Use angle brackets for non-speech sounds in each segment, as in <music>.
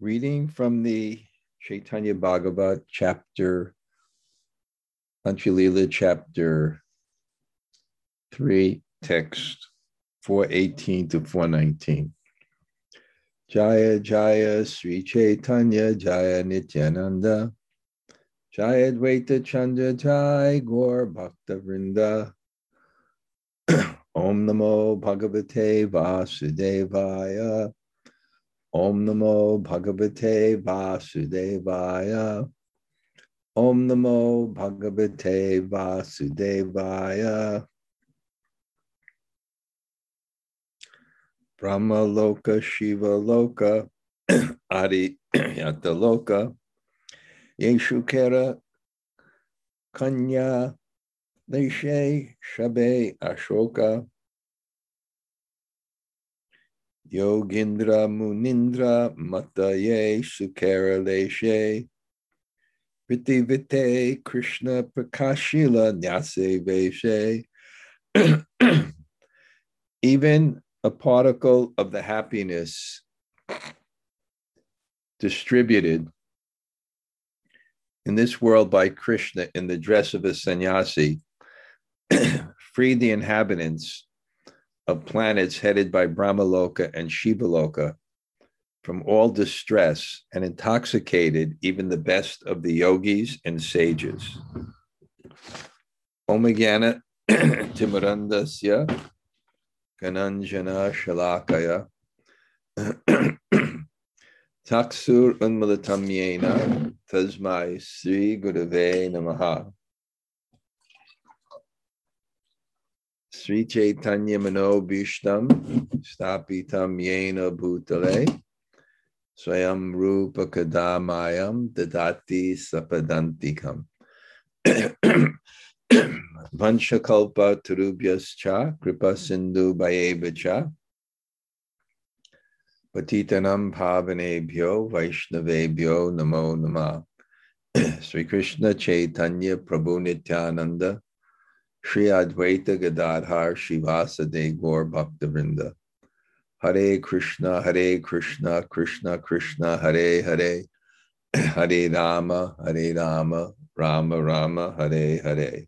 Reading from the Chaitanya Bhagavat, chapter, Panchalila, chapter 3, text 418 to 419. Jaya Jaya Sri Chaitanya Jaya Nityananda. Jaya Dvaita Chandra Jai Gaur Bhakta Vrinda. <clears throat> Om Namo Bhagavate Vasudevaya Om Namo Bhagavate Vasudevaya. Om Namo Bhagavate Vasudevaya. Brahma Loka Shiva Loka <clears throat> Adi <clears throat> Yata Loka Yeshukera Kanya Leshe Shabe Ashoka Yogindra Munindra Mataye Sukara Leshe Vite Krishna Prakashila Nyase Veshe. <clears throat> Even a particle of the happiness distributed in this world by Krishna in the dress of a sannyasi <clears throat> freed the inhabitants of planets headed by Brahmaloka and Shivaloka from all distress and intoxicated even the best of the yogis and sages. Omagana <clears throat> Timurandasya Gananjana Shalakaya <clears throat> Taksur Unmalatamyena Tasmai Sri Gurave Namaha Sri Chaitanya Mano Bhishtam Stapitam Yena Bhutale Swayam Rupa Kadamayam Dadati Sapadantikam. <clears throat> Vanshakalpa Turubhyascha Kripa Sindhu Bhayevacha Patitanam Pavanebhyo Vaishnavebhyo Namo Nama <clears throat> Sri Krishna Chaitanya Prabhu Nityananda Sri Advaita Gadadhar Shivasa De Gaur Bhaktivinoda Hare Krishna Hare Krishna Krishna Krishna Hare Hare. <clears throat> Hare Rama Hare Rama Rama Rama Hare Hare.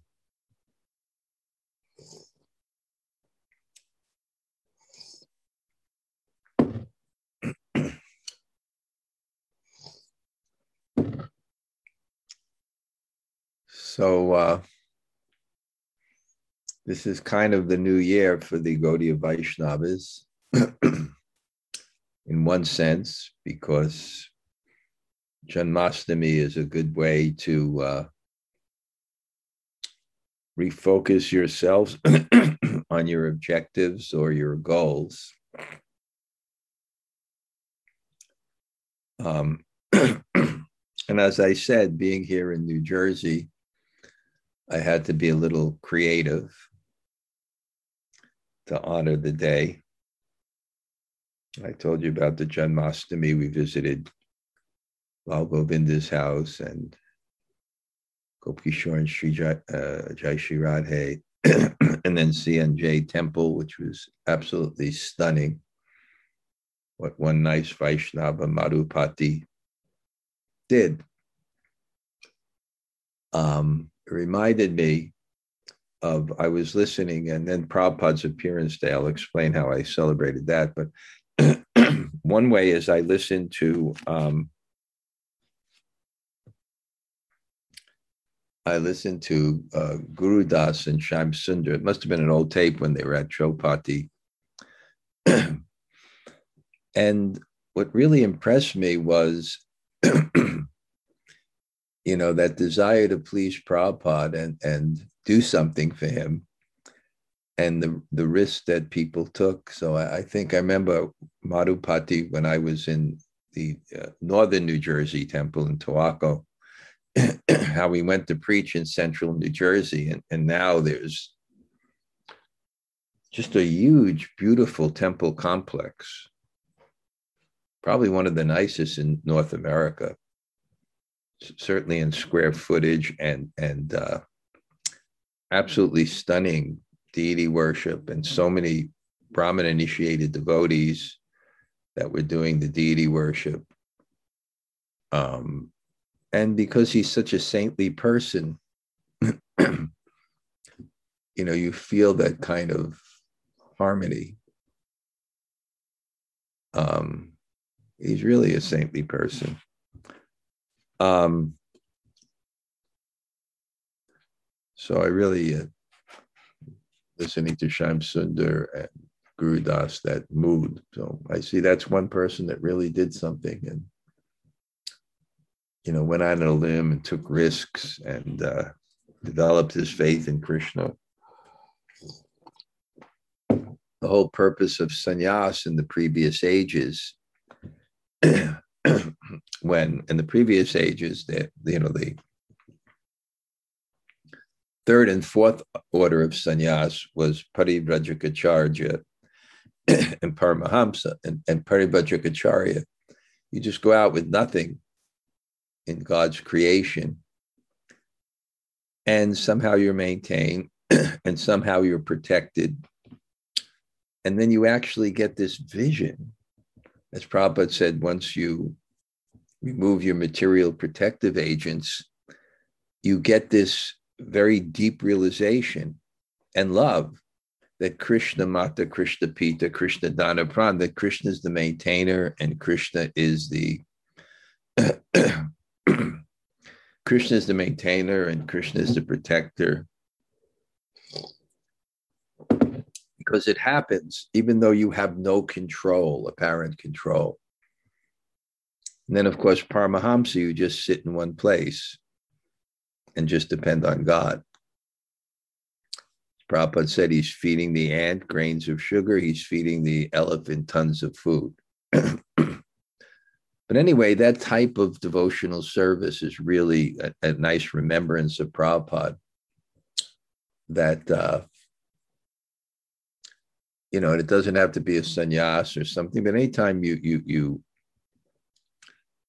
<clears throat> So uh, this is kind of the new year for the Gaudiya Vaishnavas, <clears throat> in one sense, because Janmashtami is a good way to uh, refocus yourselves <clears throat> on your objectives or your goals. Um, <clears throat> and as I said, being here in New Jersey, I had to be a little creative to honor the day. I told you about the Janmashtami. We visited Lal Govinda's house and Gopkishore and Sri Jai, uh, Jai Shri Radhe, <clears throat> and then CNJ Temple, which was absolutely stunning. What one nice Vaishnava Madhupati did. Um, reminded me of I was listening, and then Prabhupada's appearance day. I'll explain how I celebrated that. But <clears throat> one way is I listened to um, I listened to uh, Guru Das and Shyam Sundar. It must have been an old tape when they were at Chowpatty. <clears throat> and what really impressed me was <clears throat> you know, that desire to please Prabhupada and, and do something for him and the, the risk that people took. So I, I think I remember Madhupati when I was in the uh, northern New Jersey temple in Towaco, <clears throat> how we went to preach in central New Jersey. And, and now there's just a huge, beautiful temple complex, probably one of the nicest in North America certainly in square footage and and uh, absolutely stunning deity worship and so many Brahmin initiated devotees that were doing the deity worship Um, and because he's such a saintly person, <clears throat> you know, you feel that kind of harmony. Um, he's really a saintly person. Um, so I really, uh, listening to Shyam Sundar and Guru Das, that mood. So I see that's one person that really did something and, you know, went on a limb and took risks and uh, developed his faith in Krishna. The whole purpose of sannyas in the previous ages, <clears throat> <coughs> when in the previous ages, that you know the third and fourth order of sannyas was parivrajakacharya <clears throat> and paramahamsa and, and parivrajakacharya. You just go out with nothing in God's creation, and somehow you're maintained, <clears throat> and somehow you're protected. And then you actually get this vision. As Prabhupada said, once you remove your material protective agents, you get this very deep realization and love that Krishna Mata, Krishna Pita, Krishna Dana Pran, that Krishna is the maintainer and Krishna is the <clears throat> Krishna is the maintainer and Krishna is the protector. Because it happens, even though you have no control, apparent control. And then, of course, Paramahamsa, you just sit in one place and just depend on God. Prabhupada said he's feeding the ant grains of sugar, he's feeding the elephant tons of food. <clears throat> but anyway, that type of devotional service is really a, a nice remembrance of Prabhupada that, uh, you know, it doesn't have to be a sannyas or something, but anytime you, you, you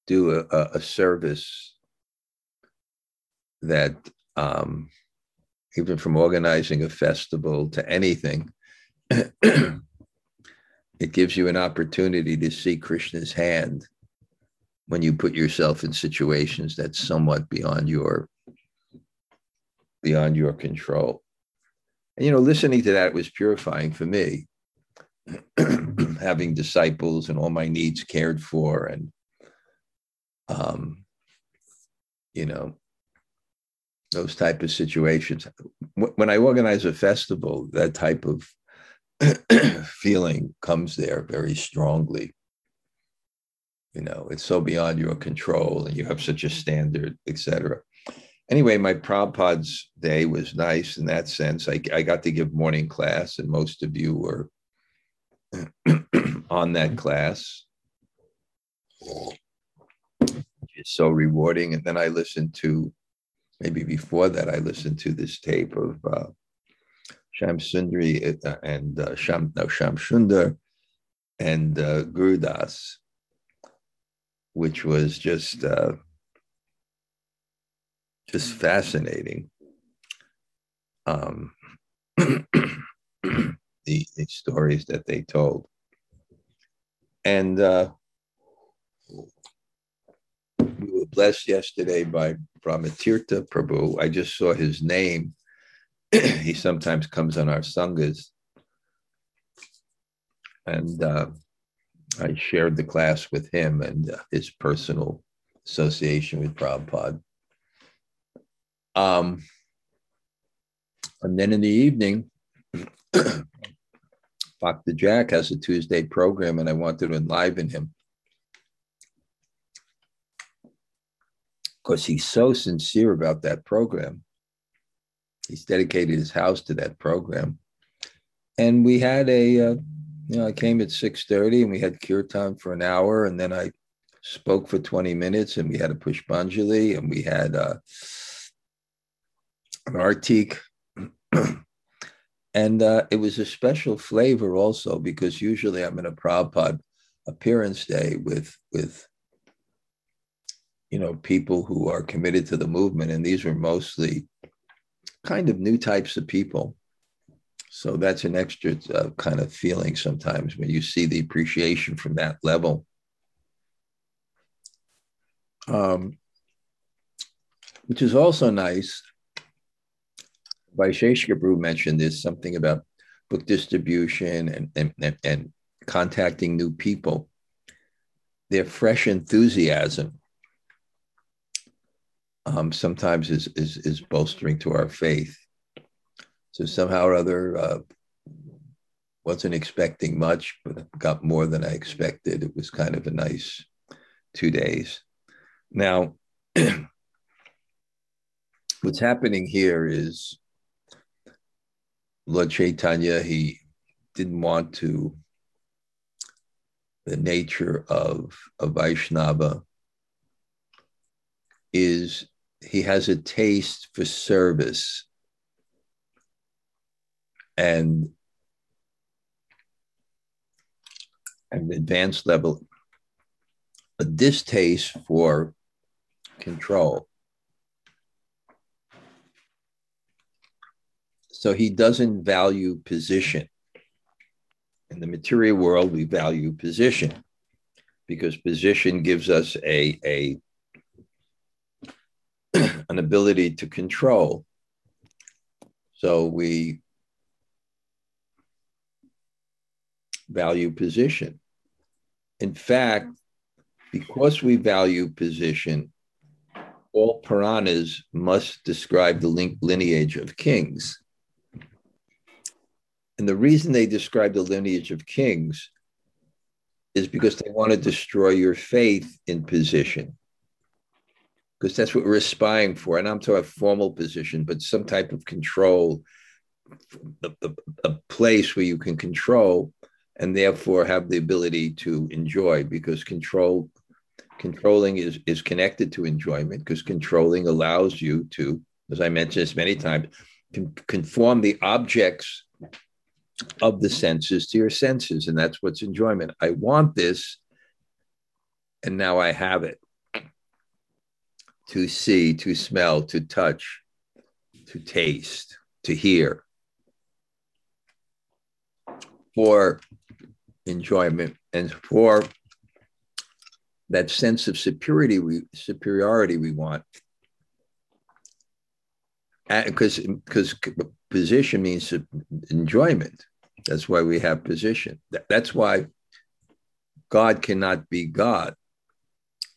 do a, a service that um, even from organizing a festival to anything, <clears throat> it gives you an opportunity to see Krishna's hand when you put yourself in situations that's somewhat beyond your beyond your control. And you know, listening to that was purifying for me. <clears throat> Having disciples and all my needs cared for, and um, you know, those type of situations. When I organize a festival, that type of <clears throat> feeling comes there very strongly. You know, it's so beyond your control, and you have such a standard, etc. Anyway, my Prabhupada's day was nice in that sense. I, I got to give morning class, and most of you were <clears throat> on that class. It's so rewarding. And then I listened to maybe before that, I listened to this tape of uh, Sham Sundari uh, and uh, Sham, no, Shyam Sundar and uh, Gurudas, which was just uh, just fascinating. Um, <clears throat> the, the stories that they told. And uh, we were blessed yesterday by Brahmatirtha Prabhu. I just saw his name. <clears throat> he sometimes comes on our sanghas. And uh, I shared the class with him and uh, his personal association with Prabhupada. Um, and then in the evening, <clears throat> Dr. Jack has a Tuesday program, and I wanted to enliven him. Because he's so sincere about that program. He's dedicated his house to that program. And we had a, uh, you know, I came at 6.30 and we had kirtan for an hour and then I spoke for 20 minutes and we had a pushpanjali and we had uh, an artik. <clears throat> and uh, it was a special flavor also because usually I'm in a Prabhupada appearance day with, with you know, people who are committed to the movement. And these were mostly kind of new types of people. So that's an extra uh, kind of feeling sometimes when you see the appreciation from that level. um, which is also nice. Vaisheshika Prabhu mentioned this something about book distribution and, and, and, and contacting new people. Their fresh enthusiasm um, sometimes is, is, is bolstering to our faith. So somehow or other, uh, wasn't expecting much, but got more than I expected. It was kind of a nice two days. Now, <clears throat> what's happening here is Lord Chaitanya, he didn't want to, the nature of a Vaishnava is he has a taste for service and an advanced level, a distaste for control. So he doesn't value position. In the material world, we value position because position gives us a, a an ability to control. So we value position. In fact, because we value position, all Puranas must describe the lineage of kings. And the reason they describe the lineage of kings is because they want to destroy your faith in position. Because that's what we're aspiring for. And I'm talking a formal position, but some type of control, a, a, a place where you can control and therefore have the ability to enjoy because control controlling is is connected to enjoyment because controlling allows you to as i mentioned this many times conform the objects of the senses to your senses and that's what's enjoyment i want this and now i have it to see to smell to touch to taste to hear. For enjoyment and for that sense of superiority we superiority we want. Because because position means enjoyment. That's why we have position. That's why god cannot be god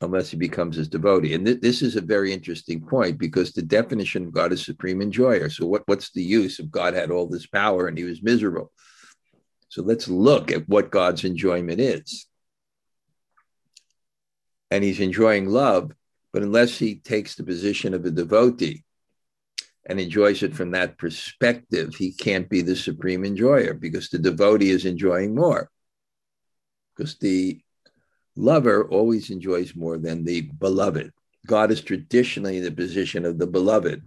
unless he becomes his devotee and th- this is a very interesting point because the definition of god is supreme enjoyer so what, what's the use if god had all this power and he was miserable so let's look at what God's enjoyment is. And he's enjoying love, but unless he takes the position of a devotee and enjoys it from that perspective, he can't be the supreme enjoyer because the devotee is enjoying more. Because the lover always enjoys more than the beloved. God is traditionally in the position of the beloved.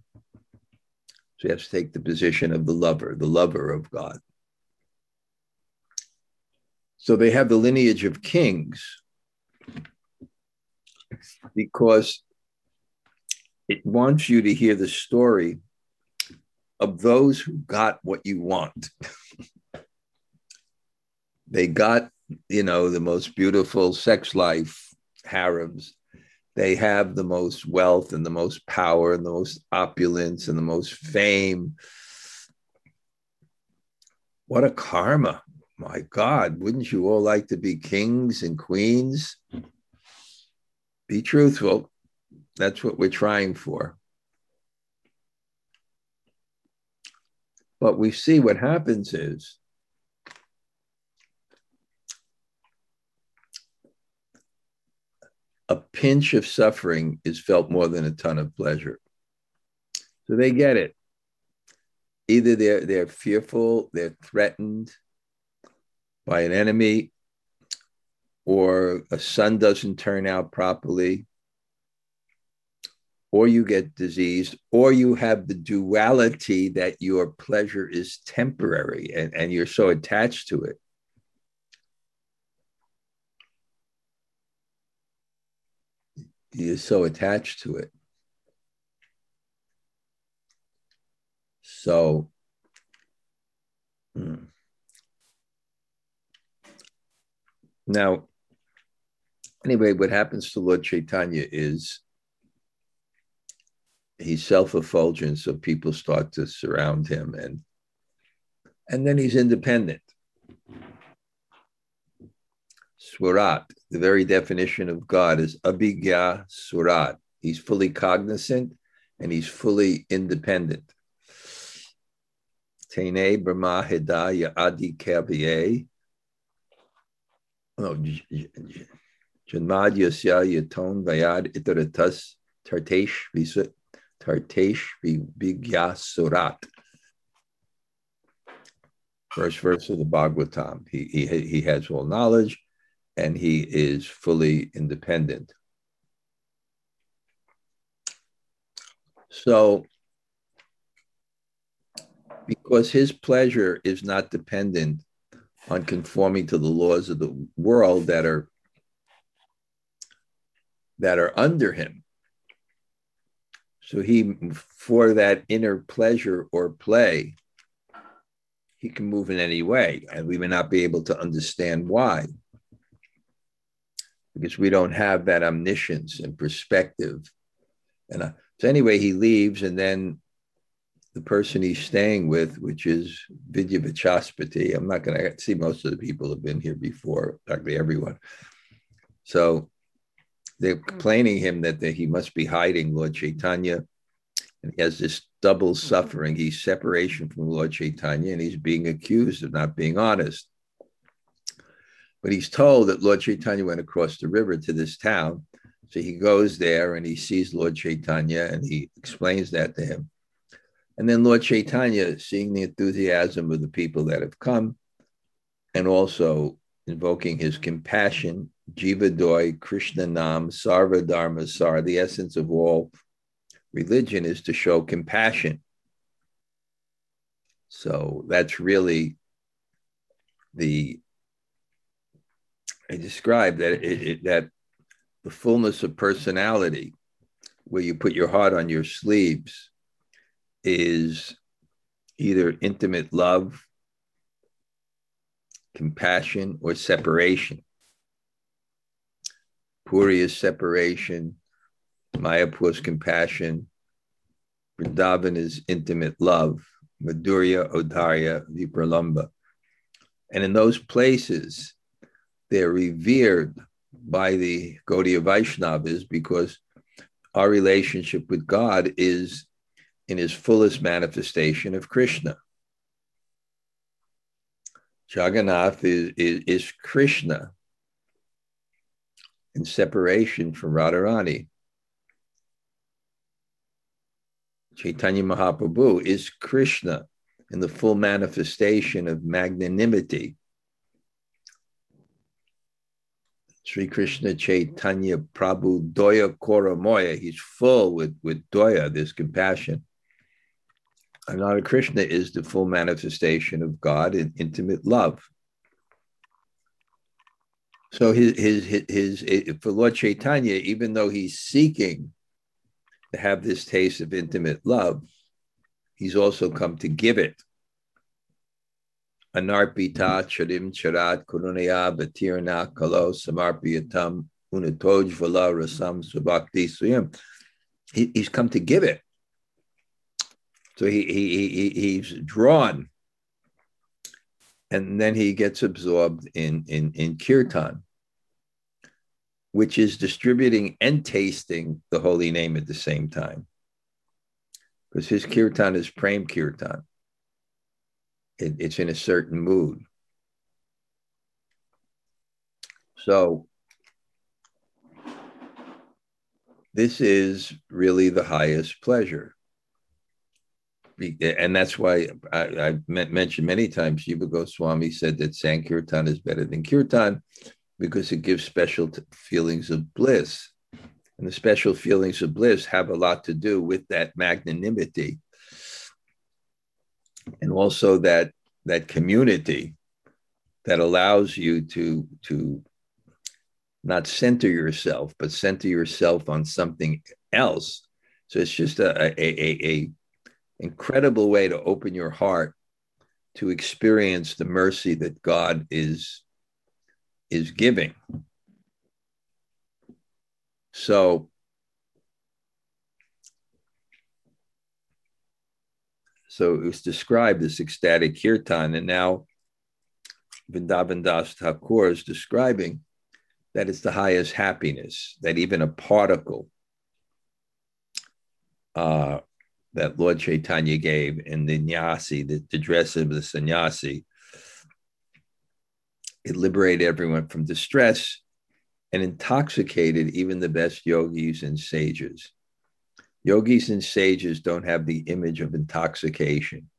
So you have to take the position of the lover, the lover of God. So they have the lineage of kings because it wants you to hear the story of those who got what you want. <laughs> they got, you know, the most beautiful sex life harems. They have the most wealth and the most power and the most opulence and the most fame. What a karma my God, wouldn't you all like to be kings and queens? Be truthful. That's what we're trying for. But we see what happens is a pinch of suffering is felt more than a ton of pleasure. So they get it. Either they're they're fearful, they're threatened, by an enemy, or a son doesn't turn out properly, or you get diseased, or you have the duality that your pleasure is temporary and, and you're so attached to it. You're so attached to it. So, hmm. Now, anyway, what happens to Lord Chaitanya is he's self-effulgent, so people start to surround him, and and then he's independent. Swarat, the very definition of God is abhigya surat. He's fully cognizant and he's fully independent. Tene Brahma Hidaya Adi Kaviye. Oh, Janmad Yasya Yaton Vayad Itaratas Tartesh Tartesh Vigya Surat. First verse of the Bhagavatam. He, he, he has all knowledge and he is fully independent. So, because his pleasure is not dependent on conforming to the laws of the world that are that are under him. So he for that inner pleasure or play, he can move in any way, and we may not be able to understand why because we don't have that omniscience and perspective. And uh, so, anyway, he leaves, and then the person he's staying with, which is Vidya Vachaspati, I'm not going to see most of the people have been here before, practically everyone. So they're complaining him that they, he must be hiding Lord Chaitanya. And he has this double suffering. He's separation from Lord Chaitanya, and he's being accused of not being honest. But he's told that Lord Chaitanya went across the river to this town. So he goes there and he sees Lord Chaitanya and he explains that to him. And then Lord Chaitanya, seeing the enthusiasm of the people that have come, and also invoking his compassion, Jiva Doi, Krishna Nam, Sarva Dharma Sar, the essence of all religion is to show compassion. So that's really the I described that it, it, that the fullness of personality, where you put your heart on your sleeves, is either intimate love, compassion, or separation. Puri is separation, Mayapur is compassion, Vrindavan is intimate love, Madhurya, Odarya, Vipralambha. And in those places, they're revered by the Gaudiya Vaishnavas because our relationship with God is in his fullest manifestation of Krishna. Jagannath is, is, is Krishna in separation from Radharani. Chaitanya Mahaprabhu is Krishna in the full manifestation of magnanimity Sri Krishna Chaitanya Prabhu Doya Kora Moya. He's full with, with Doya, this compassion. And Krishna is the full manifestation of God in intimate love. So his, his, his, his, for Lord Chaitanya, even though he's seeking to have this taste of intimate love, he's also come to give it anarpita charim charat kurunaya batirna kalo samarpiyatam unatoj vala rasam subhakti suyam. He, he's come to give it. So he, he, he, he's drawn and then he gets absorbed in, in, in kirtan, which is distributing and tasting the holy name at the same time. Because his kirtan is prem kirtan it, it's in a certain mood. So, this is really the highest pleasure. And that's why I, I mentioned many times Jiva Goswami said that Sankirtan is better than Kirtan because it gives special feelings of bliss. And the special feelings of bliss have a lot to do with that magnanimity and also that that community that allows you to to not center yourself but center yourself on something else. So it's just a, a, a, a incredible way to open your heart to experience the mercy that god is is giving. So, so it was described as ecstatic kirtan, and now Vrindavan Das Thakur is describing that it's the highest happiness, that even a particle uh, that Lord Chaitanya gave in the nyasi, the, the dress of the sannyasi, it liberated everyone from distress and intoxicated even the best yogis and sages. Yogis and sages don't have the image of intoxication.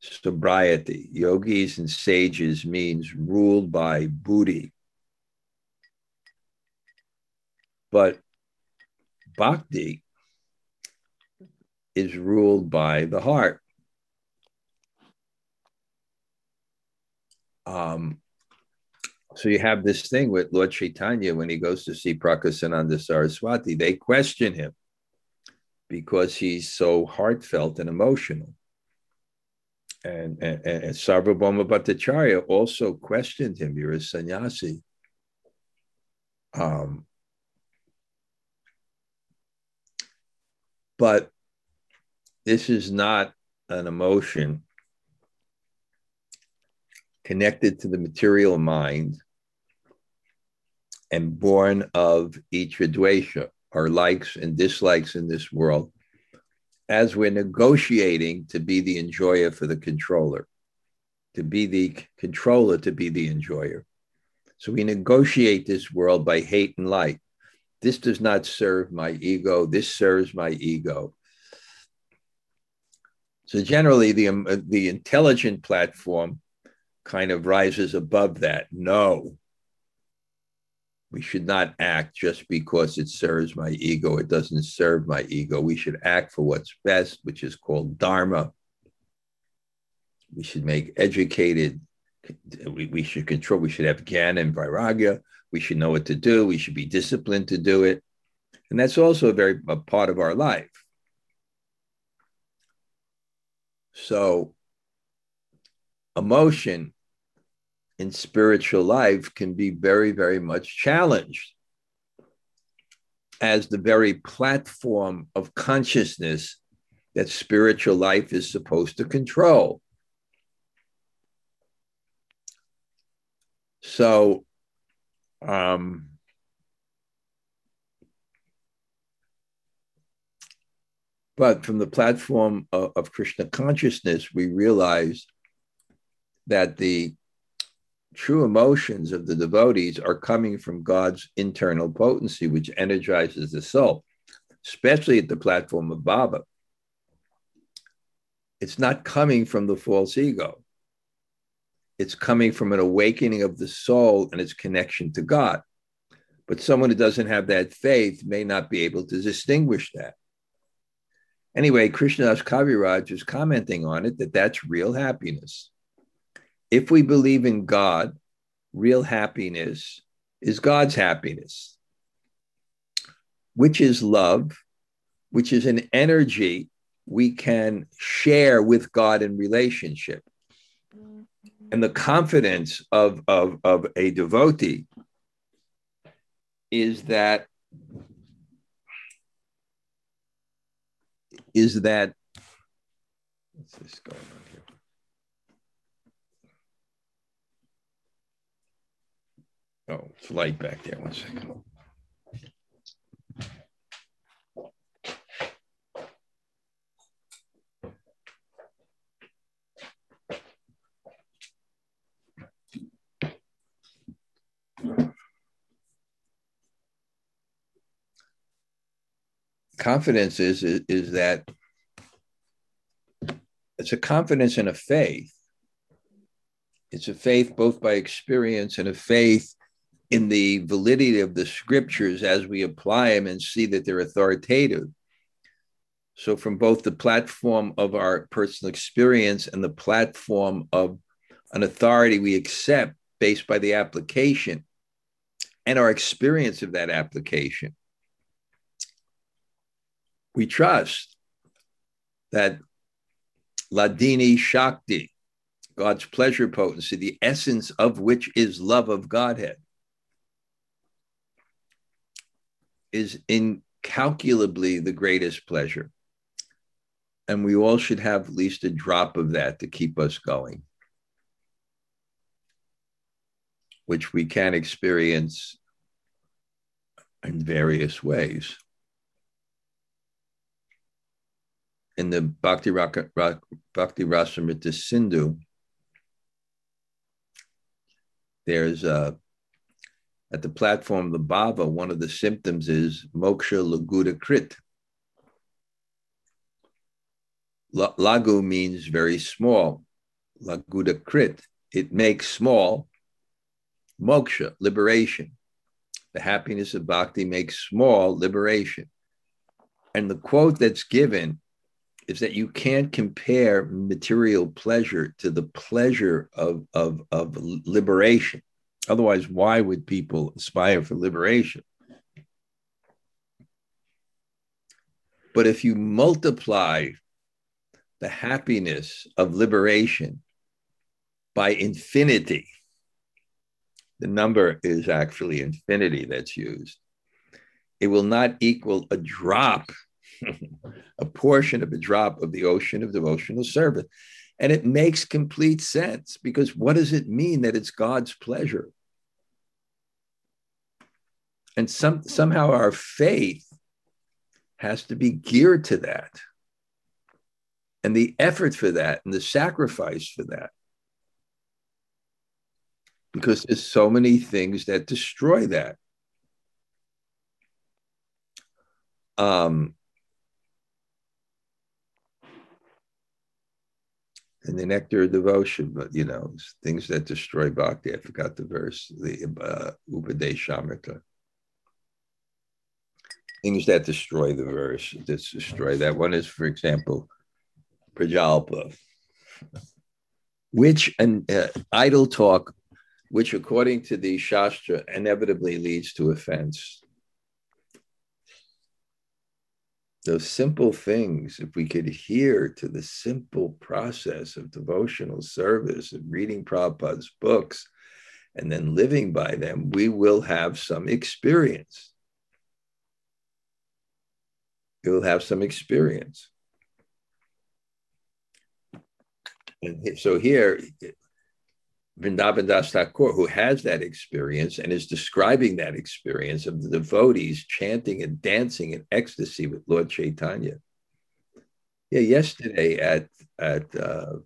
Sobriety. Yogis and sages means ruled by buddhi. But bhakti is ruled by the heart. Um, so you have this thing with Lord Chaitanya when he goes to see Prakasananda Saraswati, they question him because he's so heartfelt and emotional. And, and, and Sarvabhauma Bhattacharya also questioned him. You're a sannyasi. Um, but this is not an emotion connected to the material mind and born of dvesha, our likes and dislikes in this world, as we're negotiating to be the enjoyer for the controller, to be the controller, to be the enjoyer. So we negotiate this world by hate and light. This does not serve my ego. This serves my ego. So generally, the um, uh, the intelligent platform kind of rises above that. No, we should not act just because it serves my ego. It doesn't serve my ego. We should act for what's best, which is called dharma. We should make educated. We, we should control. We should have jnana and vairagya. We should know what to do. We should be disciplined to do it, and that's also a very a part of our life. So, emotion in spiritual life can be very, very much challenged as the very platform of consciousness that spiritual life is supposed to control. So, um, But from the platform of, of Krishna consciousness, we realize that the true emotions of the devotees are coming from God's internal potency, which energizes the soul, especially at the platform of bhava. It's not coming from the false ego. It's coming from an awakening of the soul and its connection to God. But someone who doesn't have that faith may not be able to distinguish that. Anyway, Krishnadas Kaviraj is commenting on it that that's real happiness. If we believe in God, real happiness is God's happiness, which is love, which is an energy we can share with God in relationship. And the confidence of, of, of a devotee is that is that what's this going on Oh, it's light back there. One second. confidence is, is, is that it's a confidence in a faith. It's a faith both by experience and a faith in the validity of the scriptures as we apply them and see that they're authoritative. So, from both the platform of our personal experience and the platform of an authority we accept based by the application and our experience of that application, we trust that Hladini Shakti, God's pleasure potency, the essence of which is love of Godhead, is incalculably the greatest pleasure. And we all should have at least a drop of that to keep us going, which we can experience in various ways. In the Bhakti, Raka, Bhakti Rasamrita Sindhu, there's a at the platform of the bhava, one of the symptoms is moksha laguda krit. Lagu means very small. Laguda krit, it makes small. Moksha, liberation. The happiness of bhakti makes small liberation. And the quote that's given is that you can't compare material pleasure to the pleasure of, of, of liberation. Otherwise, why would people aspire for liberation? But if you multiply the happiness of liberation by infinity, the number is actually infinity that's used. It will not equal a drop, <laughs> a portion of a drop of the ocean of devotional service. And it makes complete sense because what does it mean that it's God's pleasure? And some, somehow our faith has to be geared to that. And the effort for that and the sacrifice for that. Because there's so many things that destroy that. Um, and the nectar of devotion, but you know, things that destroy bhakti. I forgot the verse, the uh, Upadeshamrita things that destroy the verse, that destroy that. One is, for example, Prajalpa, which an uh, idle talk, which according to the Shastra inevitably leads to offense. Those simple things, if we could adhere to the simple process of devotional service and reading Prabhupada's books and then living by them, we will have some experience you'll have some experience. And so here, Vrindavan Das Thakur, who has that experience and is describing that experience of the devotees chanting and dancing in ecstasy with Lord Chaitanya. Yeah, yesterday at at uh,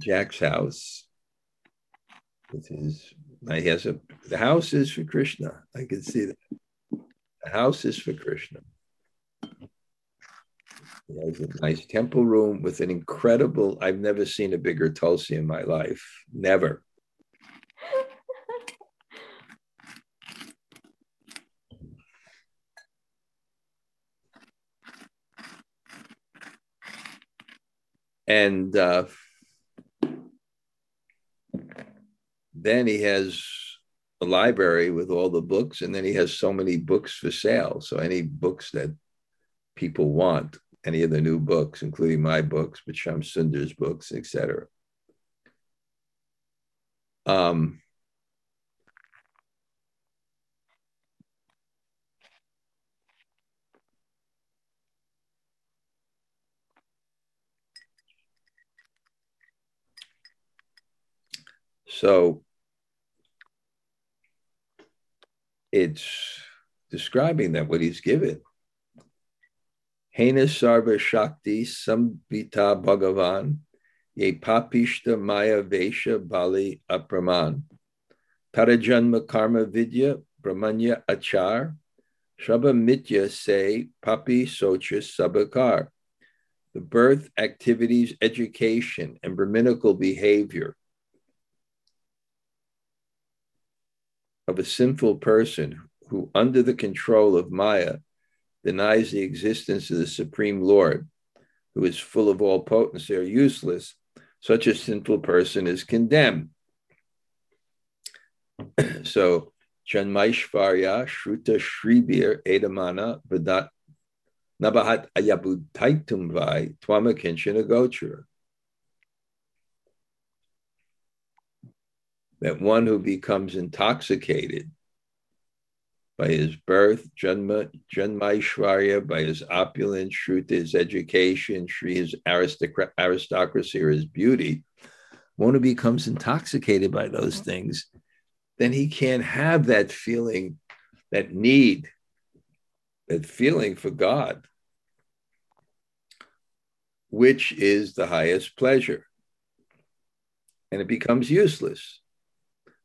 Jack's house, with his, he has a the house is for Krishna. I can see that. The house is for Krishna. He has a nice temple room with an incredible, I've never seen a bigger Tulsi in my life. Never. and uh, then he has a library with all the books, and then he has so many books for sale. So any books that people want, any of the new books, including my books, but Shyam Sundar's books, etc. Um, so it's describing that what he's given. Hena Sarva Shakti Sambhita Bhagavan Ye Papishta Maya Vesha Bali Apraman Parajanma Karma Vidya Brahmanya Achar Shabha Mitya say Papi Socha Sabakar. The birth, activities, education, and Brahminical behavior of a sinful person who, under the control of Maya, denies the existence of the Supreme Lord, who is full of all potency, are useless, such a sinful person is condemned. <clears throat> so, Janmaishvarya Shruta Shribir Edamana Vadat Nabahat Ayabutaitum Vai Twamakinchana that one who becomes intoxicated by his birth, Janma, Janmaishwarya, by his opulence, Shruta, his education, Shri, his aristocracy or his beauty, one who becomes intoxicated by those things, then he can't have that feeling, that need, that feeling for God, which is the highest pleasure. And it becomes useless.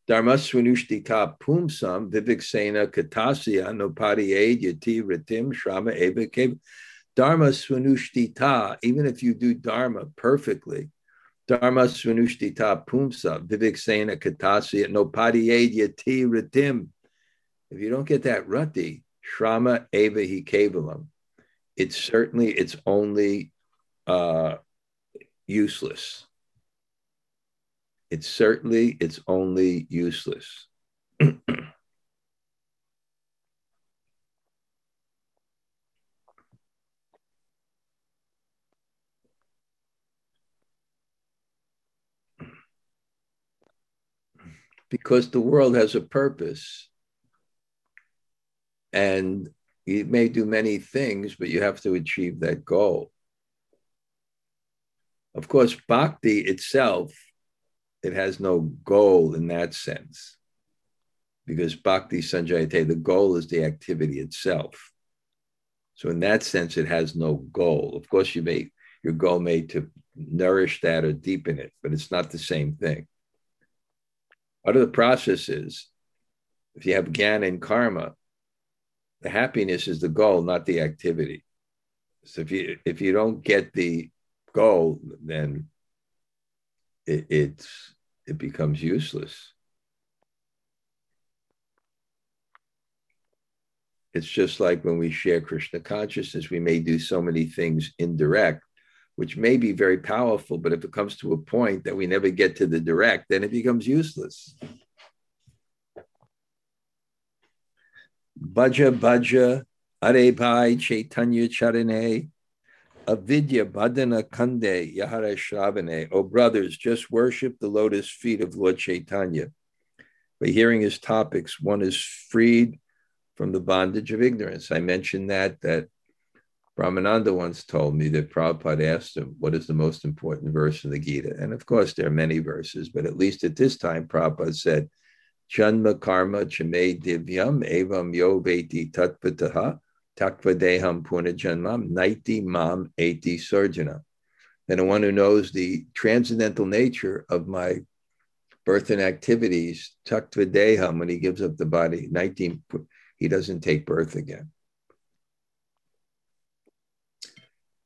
Dharma swanushtita pumsam viviksena katasya nopadi yati ritim shrama eva Dharma swanushtita, even if you do Dharma perfectly, Dharma swanushtita pumsa viviksena katasya nopadi yati ritim. If you don't get that rati, shrama eva hi kevalam, it's certainly, it's only uh, useless it's certainly it's only useless. <clears throat> Because the world has a purpose. And you may do many things but you have to achieve that goal. Of course bhakti itself it has no goal in that sense. Because bhakti sanjayate, the goal is the activity itself. So in that sense, it has no goal. Of course, you may your goal may to nourish that or deepen it, but it's not the same thing. Part of the process is if you have gyan and karma, the happiness is the goal, not the activity. So if you if you don't get the goal, then it, it's it becomes useless. It's just like when we share Krishna consciousness, we may do so many things indirect, which may be very powerful, but if it comes to a point that we never get to the direct, then it becomes useless. Bhaja Bhaja Arebai Chaitanya Charane Avidya Badana Kande Yahara Shravane. O brothers, just worship the lotus feet of Lord Chaitanya. By hearing his topics, one is freed from the bondage of ignorance. I mentioned that, that Brahmananda once told me that Prabhupada asked him, What is the most important verse in the Gita? And of course, there are many verses, but at least at this time, Prabhupada said, Janma karma chame divyam evam yo veti tatvataha takvadeham punajanmam naiti mam eti surjana. And the one who knows the transcendental nature of my birth and activities, takvadeham, when he gives up the body, 19, he doesn't take birth again.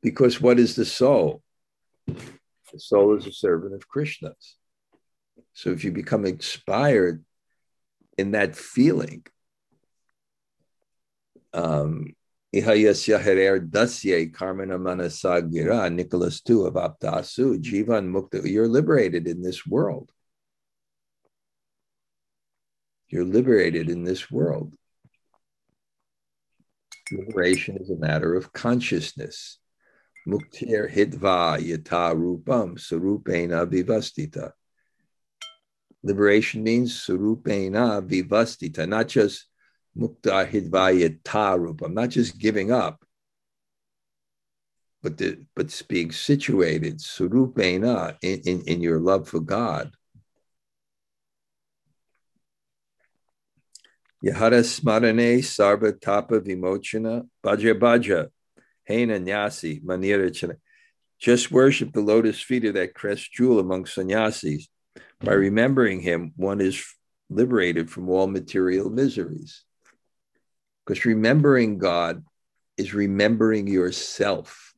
Because what is the soul? The soul is a servant of Krishna's. So if you become inspired in that feeling, um, Ihayasya Herer Dasye Karmana Manasagira, Nicholas 2 of Aptasu, Jivan Mukta. You're liberated in this world. You're liberated in this world. Liberation is a matter of consciousness. Muktir hitva yata rupam surupena vivastita. Liberation means surupena vivastita, not just mukta hidvaya rupam, not just giving up, but the, but being situated surupena in, in, in your love for God. Yahara smarane sarva tapa vimochana bhaja bhaja hena nyasi manira Just worship the lotus feet of that crest jewel among sannyasis. By remembering him, one is liberated from all material miseries. Because remembering God is remembering yourself.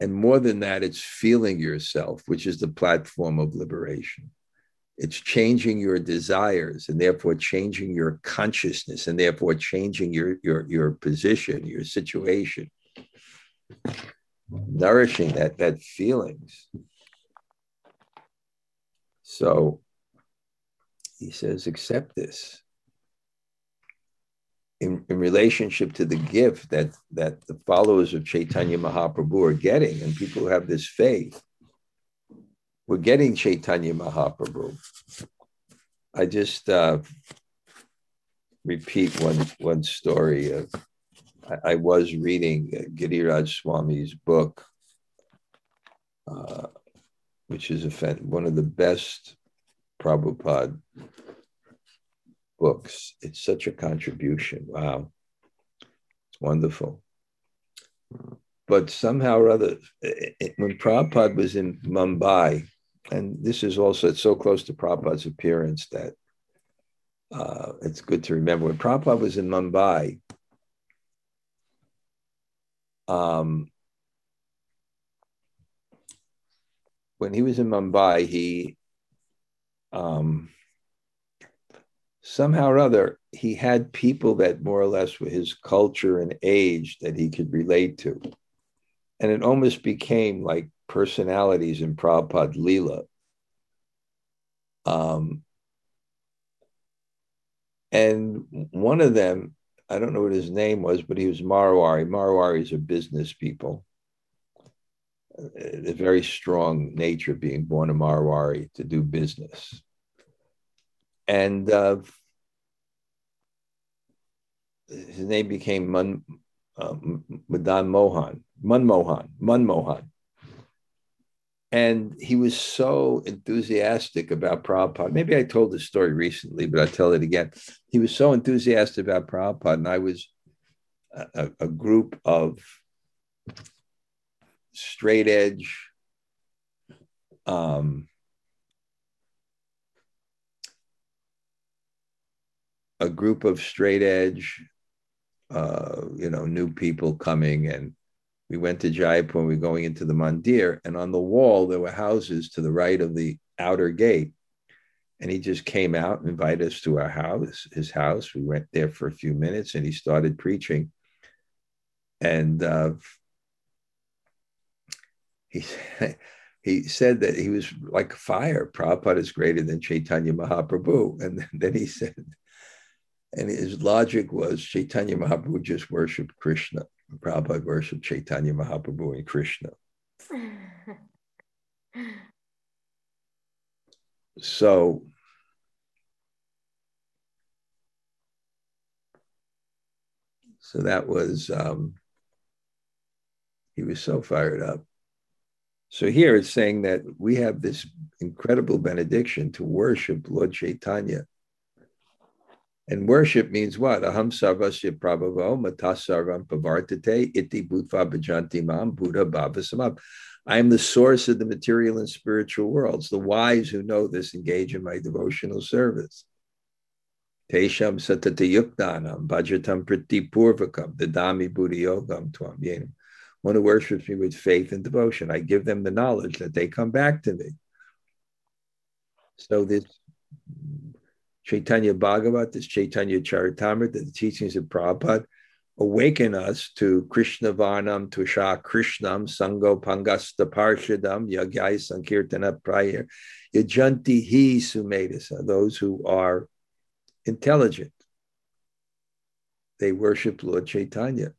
And more than that, it's feeling yourself, which is the platform of liberation. It's changing your desires and therefore changing your consciousness and therefore changing your, your, your position, your situation, nourishing that, that feelings. So he says, accept this in, in relationship to the gift that that the followers of Chaitanya Mahaprabhu are getting, and people who have this faith, we're getting Chaitanya Mahaprabhu. I just uh, repeat one one story. Of, I, I was reading Giriraj Swami's book, uh, which is a, one of the best Prabhupada books. It's such a contribution. Wow. It's wonderful. But somehow or other, when Prabhupada was in Mumbai, and this is also it's so close to Prabhupada's appearance that uh, it's good to remember. When Prabhupada was in Mumbai, um, when he was in Mumbai, he um, somehow or other, he had people that more or less were his culture and age that he could relate to. And it almost became like personalities in Prabhupada Leela. Um, and one of them, I don't know what his name was, but he was Marwari. Marwaris are business people. A very strong nature being born a Marwari to do business and uh, his name became Man, uh, Madan Mohan, Manmohan, Manmohan. And he was so enthusiastic about Prabhupada. Maybe I told this story recently, but I'll tell it again. He was so enthusiastic about Prabhupada, and I was a, a group of straight edge, um, a group of straight edge, uh, you know, new people coming. And we went to Jaipur, we were going into the mandir, and on the wall, there were houses to the right of the outer gate. And he just came out and invited us to our house, his house. We went there for a few minutes and he started preaching. And uh, he, <laughs> he said that he was like fire. Prabhupada is greater than Chaitanya Mahaprabhu. And then he said, and his logic was Chaitanya Mahaprabhu just worshiped Krishna. Prabhupada worshiped Chaitanya Mahaprabhu and Krishna. so so that was um, he was so fired up so here it's saying that we have this incredible benediction to worship lord chaitanya and worship means what? Aham sarvasya prabhavo matas sarvam pavartate iti bhutva bhajanti mam buddha bhavasamam. I am the source of the material and spiritual worlds. The wise who know this engage in my devotional service. Tesham satata yuktanam bhajatam priti purvakam dadami buddha yogam tvam yenam. One who worships me with faith and devotion, I give them the knowledge that they come back to me. So this Chaitanya Bhagavat, this Chaitanya Charitamrita, the teachings of Prabhupada, awaken us to Krishna Varnam, to Krishnam, Sango Pangasta Parshadam, Yagyai Sankirtana prayair, Yajanti Hi Sumedasa, those who are intelligent. They worship Lord Chaitanya.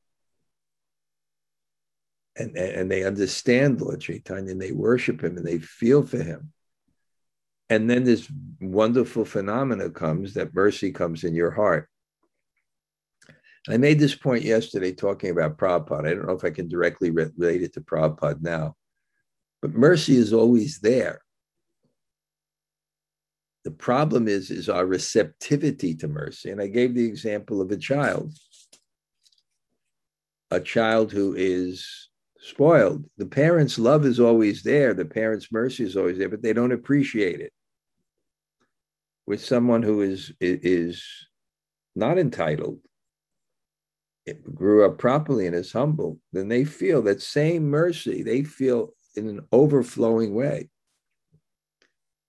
And, and they understand Lord Chaitanya and they worship him and they feel for him. And then this wonderful phenomena comes that mercy comes in your heart. I made this point yesterday talking about Prabhupada. I don't know if I can directly relate it to Prabhupada now, but mercy is always there. The problem is, is our receptivity to mercy. And I gave the example of a child, a child who is spoiled. The parents' love is always there, the parents' mercy is always there, but they don't appreciate it. With someone who is is not entitled, grew up properly and is humble, then they feel that same mercy. They feel in an overflowing way.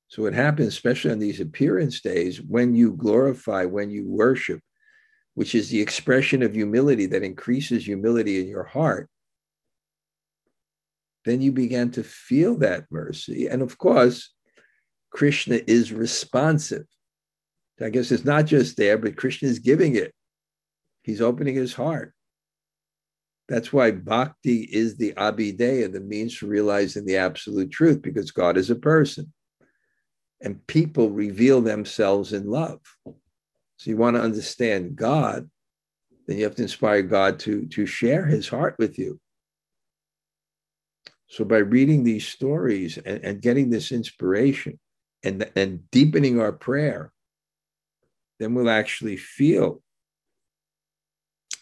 So what happens, especially on these appearance days, when you glorify, when you worship, which is the expression of humility that increases humility in your heart, then you began to feel that mercy. And of course, Krishna is responsive. I guess it's not just there, but Krishna is giving it. He's opening his heart. That's why bhakti is the abhideya, the means for realizing the absolute truth, because God is a person. And people reveal themselves in love. So you want to understand God, then you have to inspire God to, to share his heart with you. So by reading these stories and, and getting this inspiration and, and deepening our prayer, then we'll actually feel.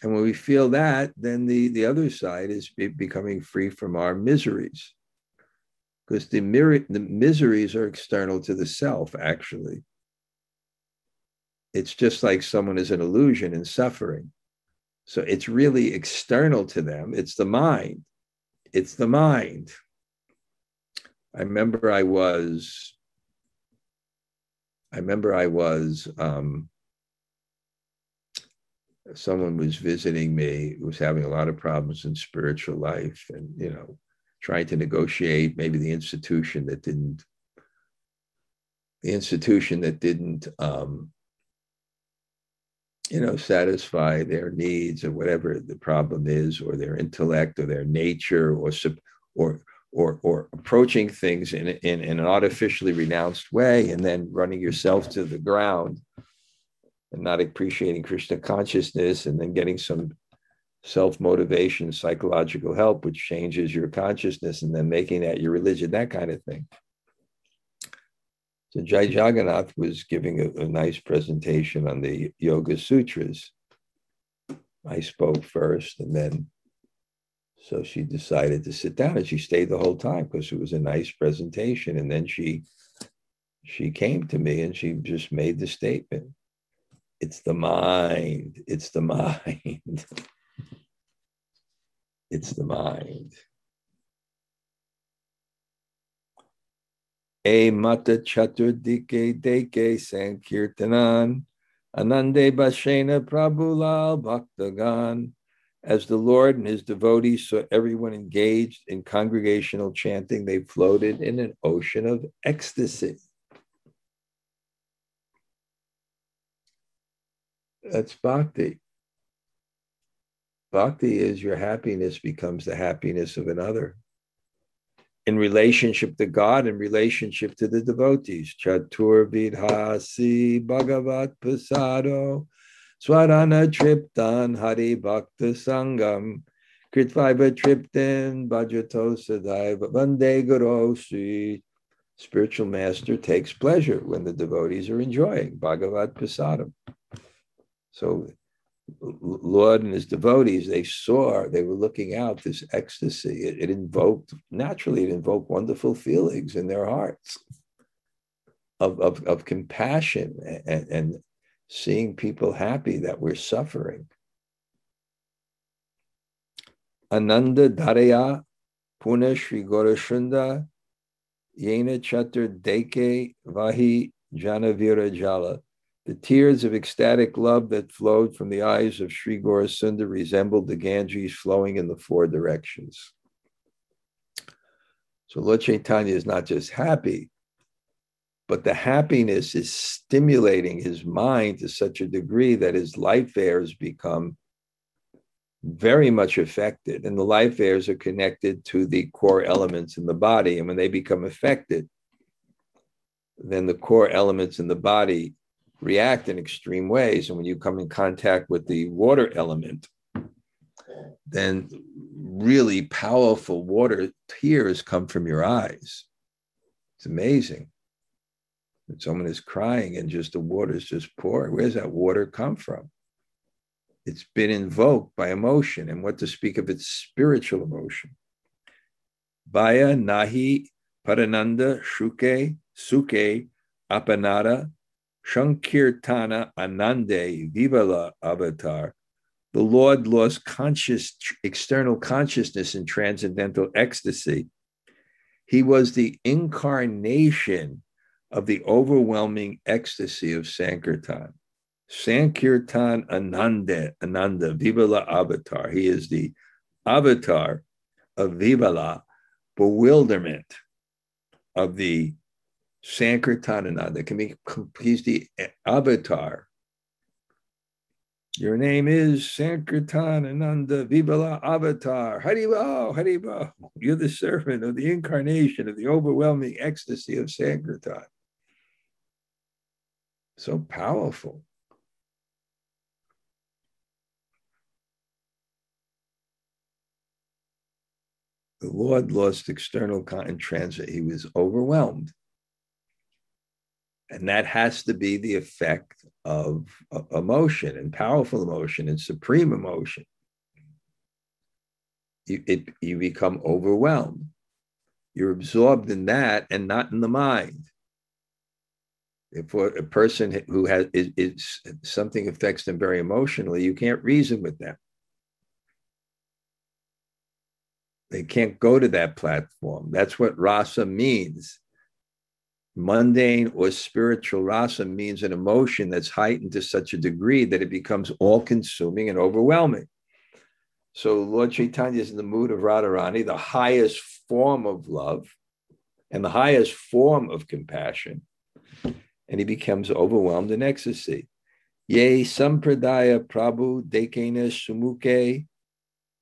And when we feel that, then the, the other side is becoming free from our miseries. Because the, mir- the miseries are external to the self, actually. It's just like someone is an illusion and suffering. So it's really external to them. It's the mind. It's the mind. I remember I was I remember I was, um, someone was visiting me who was having a lot of problems in spiritual life and, you know, trying to negotiate maybe the institution that didn't, the institution that didn't, um, you know, satisfy their needs or whatever the problem is, or their intellect or their nature or, or, or, or approaching things in, in, in an artificially renounced way and then running yourself to the ground and not appreciating Krishna consciousness and then getting some self motivation, psychological help, which changes your consciousness and then making that your religion, that kind of thing. So Jai Jagannath was giving a, a nice presentation on the Yoga Sutras. I spoke first and then so she decided to sit down and she stayed the whole time because it was a nice presentation. And then she she came to me and she just made the statement. It's the mind. It's the <laughs> mind. it's the mind. A mata chaturdike deke sankirtanan anande bashena prabhulal bhaktagan as the Lord and his devotees saw everyone engaged in congregational chanting, they floated in an ocean of ecstasy. That's bhakti. Bhakti is your happiness becomes the happiness of another. In relationship to God, in relationship to the devotees. Chatur vidhasi bhagavat pasado Swarana Triptan Hari Bhakta Sangam Kritvaiva Triptan Bhajato Sadaiva Vande Guru Sri Spiritual master takes pleasure when the devotees are enjoying Bhagavad Prasadam. So Lord and his devotees, they saw, they were looking out this ecstasy. It, it, invoked, naturally, it invoked wonderful feelings in their hearts of, of, of compassion and, and, seeing people happy that we're suffering. Ananda Daraya Puna Sri Gaurashunda Yena Chatur Deke Vahi Janavira Jala. The tears of ecstatic love that flowed from the eyes of Sri Gaurasunda resembled the Ganges flowing in the four directions. So Lord Chaitanya is not just happy, but the happiness is stimulating his mind to such a degree that his life airs become very much affected and the life airs are connected to the core elements in the body and when they become affected then the core elements in the body react in extreme ways and when you come in contact with the water element then really powerful water tears come from your eyes. It's amazing that someone is crying and just the water is just pouring. Where's that water come from? It's been invoked by emotion, and what to speak of its spiritual emotion. Baya Nahi Parananda Shuke Suke Apanada Shankirtana Anande Vivala Avatar. The Lord lost conscious external consciousness in transcendental ecstasy. He was the incarnation of the overwhelming ecstasy of Sankirtan. Sankirtan Ananda, Ananda, Vivala Avatar. He is the avatar of Vivala, bewilderment of the Sankirtan Ananda. Can be, he's the avatar. Your name is Sankirtan Ananda Vivala Avatar. Haribo, Haribo. You're the servant of the incarnation of the overwhelming ecstasy of Sankirtan so powerful. The Lord lost external in transit. He was overwhelmed. And that has to be the effect of emotion and powerful emotion and supreme emotion. You, it, you become overwhelmed. You're absorbed in that and not in the mind. If a person who has is, is something affects them very emotionally, you can't reason with them. They can't go to that platform. That's what rasa means. Mundane or spiritual rasa means an emotion that's heightened to such a degree that it becomes all consuming and overwhelming. So Lord Chaitanya is in the mood of Radharani, the highest form of love and the highest form of compassion. And he becomes overwhelmed in ecstasy. Ye sampradaya prabhu dekena sumuke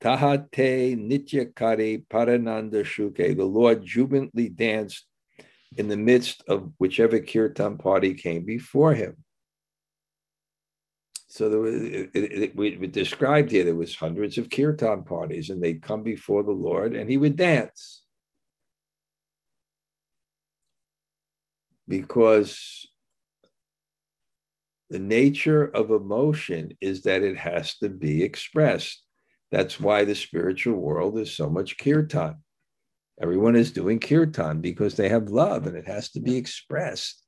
tahate nityakari parananda shuke. The Lord jubilantly danced in the midst of whichever kirtan party came before him. So there was, it, it, we, we described here there was hundreds of kirtan parties, and they'd come before the Lord, and he would dance because the nature of emotion is that it has to be expressed. That's why the spiritual world is so much kirtan. Everyone is doing kirtan because they have love and it has to be expressed.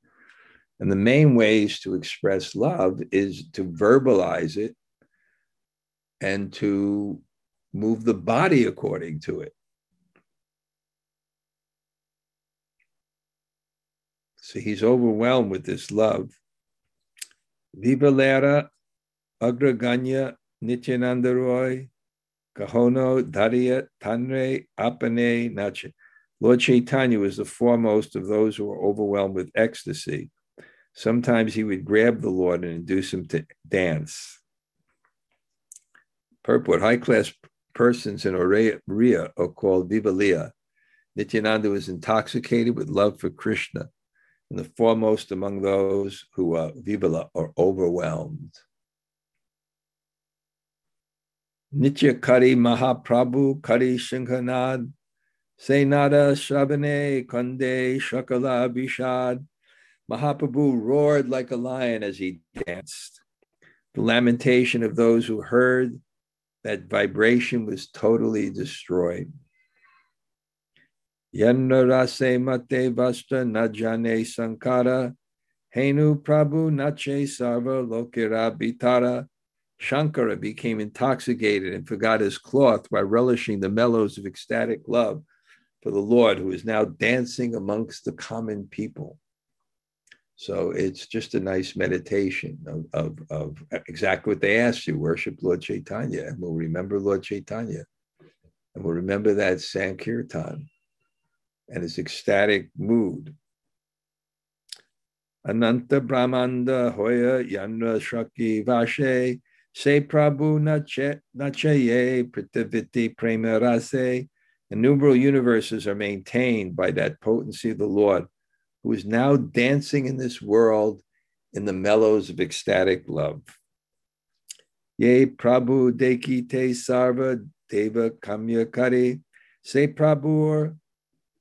And the main ways to express love is to verbalize it and to move the body according to it. So he's overwhelmed with this love. Vivalera Agraganya Nityananda Roy Kahono Dariya Tanre Apane Nache. Lord Chaitanya was the foremost of those who were overwhelmed with ecstasy. Sometimes he would grab the Lord and induce him to dance. Purport high class persons in Oriya are called Vivaliya. Nityananda was intoxicated with love for Krishna, and the foremost among those who are Vivala are overwhelmed. Nitya Kari Mahaprabhu Kari Shinkanad Senada Shabane Kande Shakala Bishad Mahaprabhu roared like a lion as he danced. The lamentation of those who heard that vibration was totally destroyed. Yanarase mate vasta najane sankara, henu prabhu nache sarva lokira bitara. Shankara became intoxicated and forgot his cloth by relishing the mellows of ecstatic love for the Lord, who is now dancing amongst the common people. So it's just a nice meditation of, of, of exactly what they asked you worship Lord Chaitanya, and we'll remember Lord Chaitanya. And we'll remember that Sankirtan and his ecstatic mood. Ananta Brahmanda Hoya Yanra Shaki Vashe Se Prabhu Nachaye Pritaviti Prema Rase. Innumerable universes are maintained by that potency of the Lord who is now dancing in this world in the mellows of ecstatic love. Ye Prabhu Deki Te Sarva Deva Kamya Kare Se Prabhu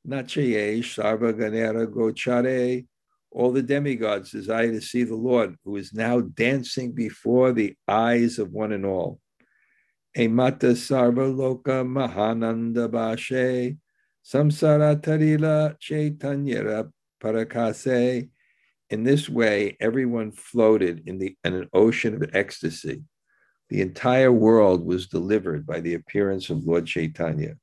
Nachaye Sarva Ganera Gochare. All the demigods desire to see the Lord, who is now dancing before the eyes of one and all. Emata Sarva Loka Mahananda Bashe Samsara Tarila Chaitanya parakase. In this way, everyone floated in, the, in an ocean of ecstasy. The entire world was delivered by the appearance of Lord Chaitanya.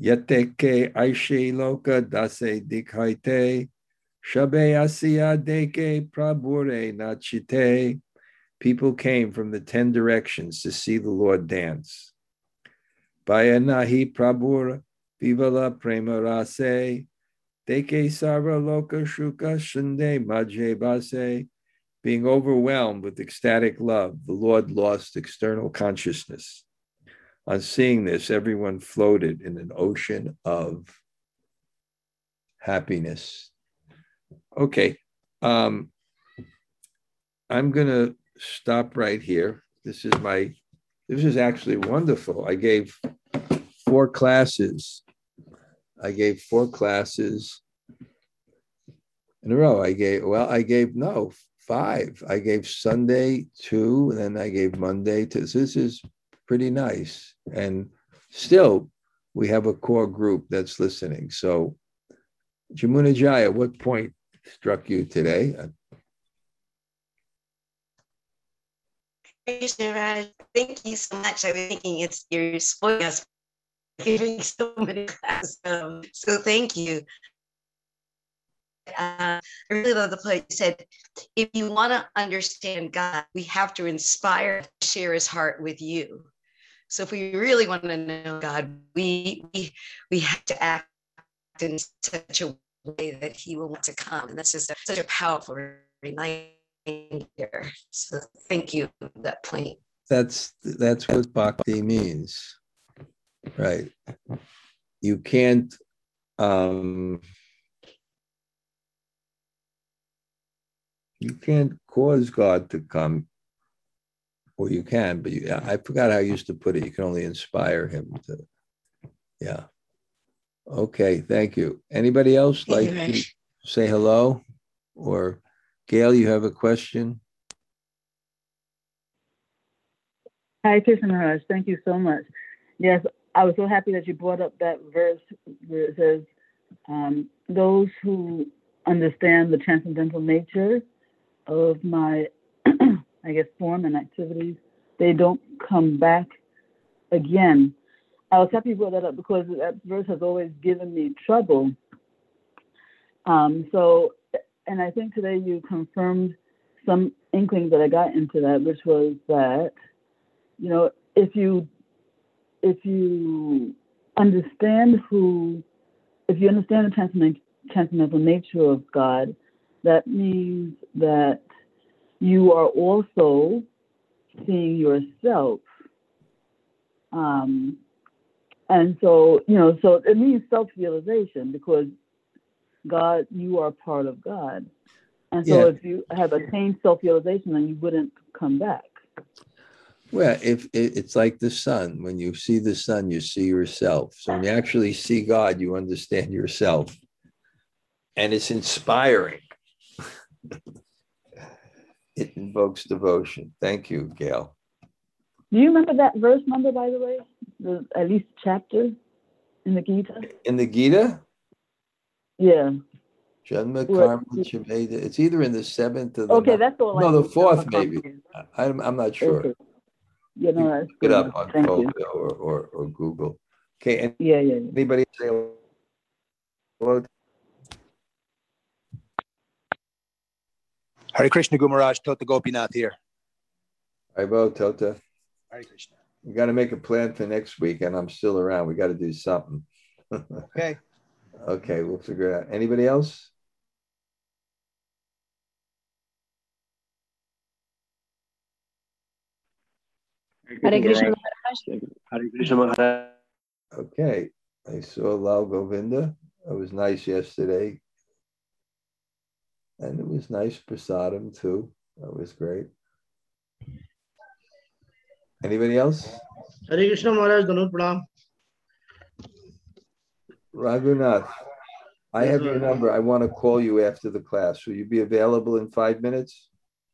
Yateke aishe loka dase dikhaite, shabe asiya deke prabhure nachite. People came from the ten directions to see the Lord dance. Bayanahi prabhur vivala prema rase, Deke Sarva Loka Shuka Shunde Majhe Base. Being overwhelmed with ecstatic love, the Lord lost external consciousness. On seeing this, everyone floated in an ocean of happiness. Okay, um, I'm going to stop right here. This is my, this is actually wonderful. I gave four classes. I gave four classes in a row. I gave, well, I gave, no, five. I gave Sunday two, and then I gave Monday two. So this is pretty nice. And still, we have a core group that's listening. So, Jamuna Jaya, what point struck you today? Thank you so much. I was thinking it's you're spoiling us <laughs> giving so many classes. Um, so thank you. Uh, I really love the point you said, if you want to understand God, we have to inspire, share his heart with you. So if we really want to know God, we we, we have to act in such a way that he will want to come. And that's just a, such a powerful reminder. So thank you for that point. That's that's what bhakti means. Right. You can't um you can't cause God to come, or you can, but you, I forgot how I used to put it. You can only inspire him to, yeah. Okay, thank you. Anybody else like to say hello? Or Gail, you have a question? Hi, Krishna Maharaj. Thank you so much. Yes, I was so happy that you brought up that verse where it says, um, those who understand the transcendental nature of my, <clears throat> I guess, form and activities, they don't come back again. I was happy you brought that up because that verse has always given me trouble. Um, so, and I think today you confirmed some inkling that I got into that, which was that, you know, if you if you understand who, if you understand the transcendental nature of God, that means that you are also seeing yourself. Um, and so, you know, so it means self realization because God, you are part of God. And so yeah. if you have attained self realization, then you wouldn't come back. Well, if it's like the sun, when you see the sun, you see yourself. So when you actually see God, you understand yourself. And it's inspiring. <laughs> it invokes devotion. Thank you, Gail. Do you remember that verse number, by the way? The at least chapter in the Gita? In the Gita? Yeah. Janma Karma. It's either in the seventh or the Okay, that's all. No, the fourth maybe. I'm, I'm not sure. Okay. You know, that's Get up on Thank or, or, or Google. Okay, and Yeah, yeah, yeah. anybody say hello? Hare Krishna Gumaraj, Tota Gopinath here. Ibo, Tota. Hare Krishna. We got to make a plan for next week, and I'm still around. We got to do something. <laughs> Okay. okay, we'll figure it out. Anybody else? Hare Krishna Maharaj. Hare Krishna Maharaj. Okay, I saw Lal Govinda. It was nice yesterday. And it was nice prasadam too. That was great. Anybody else? Hare Krishna Maharaj, Danut Pranam. Raghunath, I Yes, have your number. I want to call you after the class. Will you be available in five minutes?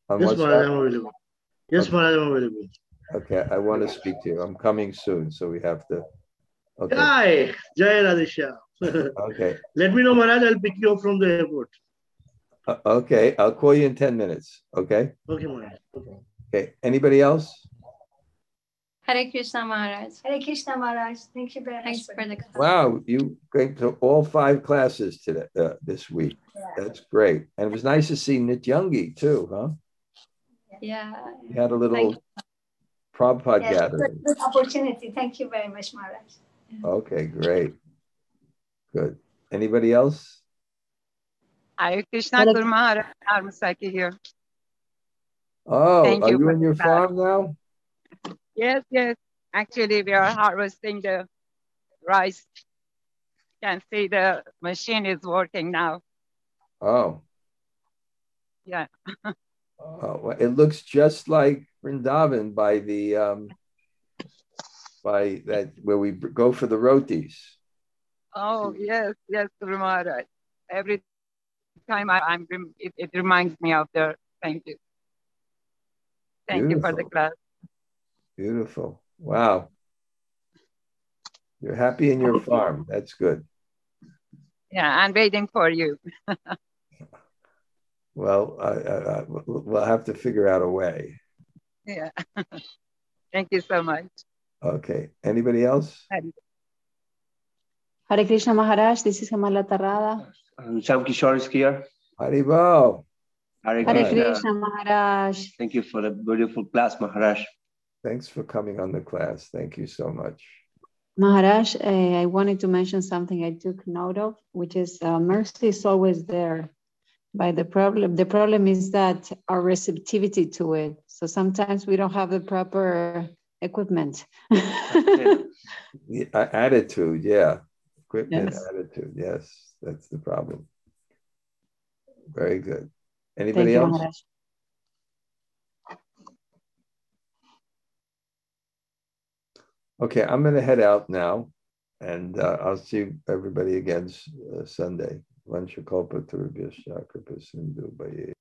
On Yes, Maharaj, I'm available. Yes, Maharaj, I'm available. Okay, I want to speak to you. I'm coming soon, so we have to. Okay, Hi, Jai Radhisha. <laughs> okay, Let me know, Maharaj. I'll pick you up from the airport. Uh, okay. I'll call you in 10 minutes. Okay. Okay, Maharaj. Okay. Okay. Anybody else? Hare Krishna Maharaj. Hare Krishna Maharaj. Thank you very much. Thanks for the Wow, you came to all five classes today uh, this week. That's great, and it was nice to see Nityangi too, huh? yeah. You had a little Prabhupada Yes, gathering. good, good opportunity. Thank you very much, Maharaj. Okay, great, good. Anybody else? Hare Krishna Hare- Guru Maharaj Dharmasaki here. Oh, Thank are you you in your that. farm now? Yes, yes. Actually, we are harvesting the rice. Can see the machine is working now. Oh, Yeah. <laughs> oh, it looks just like Vrindavan by the um, by that where we go for the rotis. Oh, yes, yes, Maharaj. Every time I, I'm, rem- it, it reminds me of the, thank you. Thank you for the class. Beautiful. Wow. You're happy in your farm. That's good. Yeah, I'm waiting for you. <laughs> Well, I, I, I, we'll we'll have to figure out a way. Yeah. <laughs> Thank you so much. Okay. Anybody else? Hare Krishna Maharaj, this is Kamala Tarada. Sam Kishore is here. Haribo. Hare Hare Krishna. Krishna Maharaj. Thank you for the beautiful class, Maharaj. Thanks for coming on the class. Thank you so much. Maharaj, uh, I wanted to mention something I took note of, which is uh, mercy is always there. But the problem, the problem is that our receptivity to it. So sometimes we don't have the proper equipment. <laughs> Uh, attitude, yeah. Equipment, Yes. attitude, yes. That's the problem. Very good. Anybody you, else? Maharaj. Okay, I'm going to head out now, and uh, I'll see everybody again uh, Sunday. Vanchakalpa Turubhyascha Kripa Sindhu Bhaye.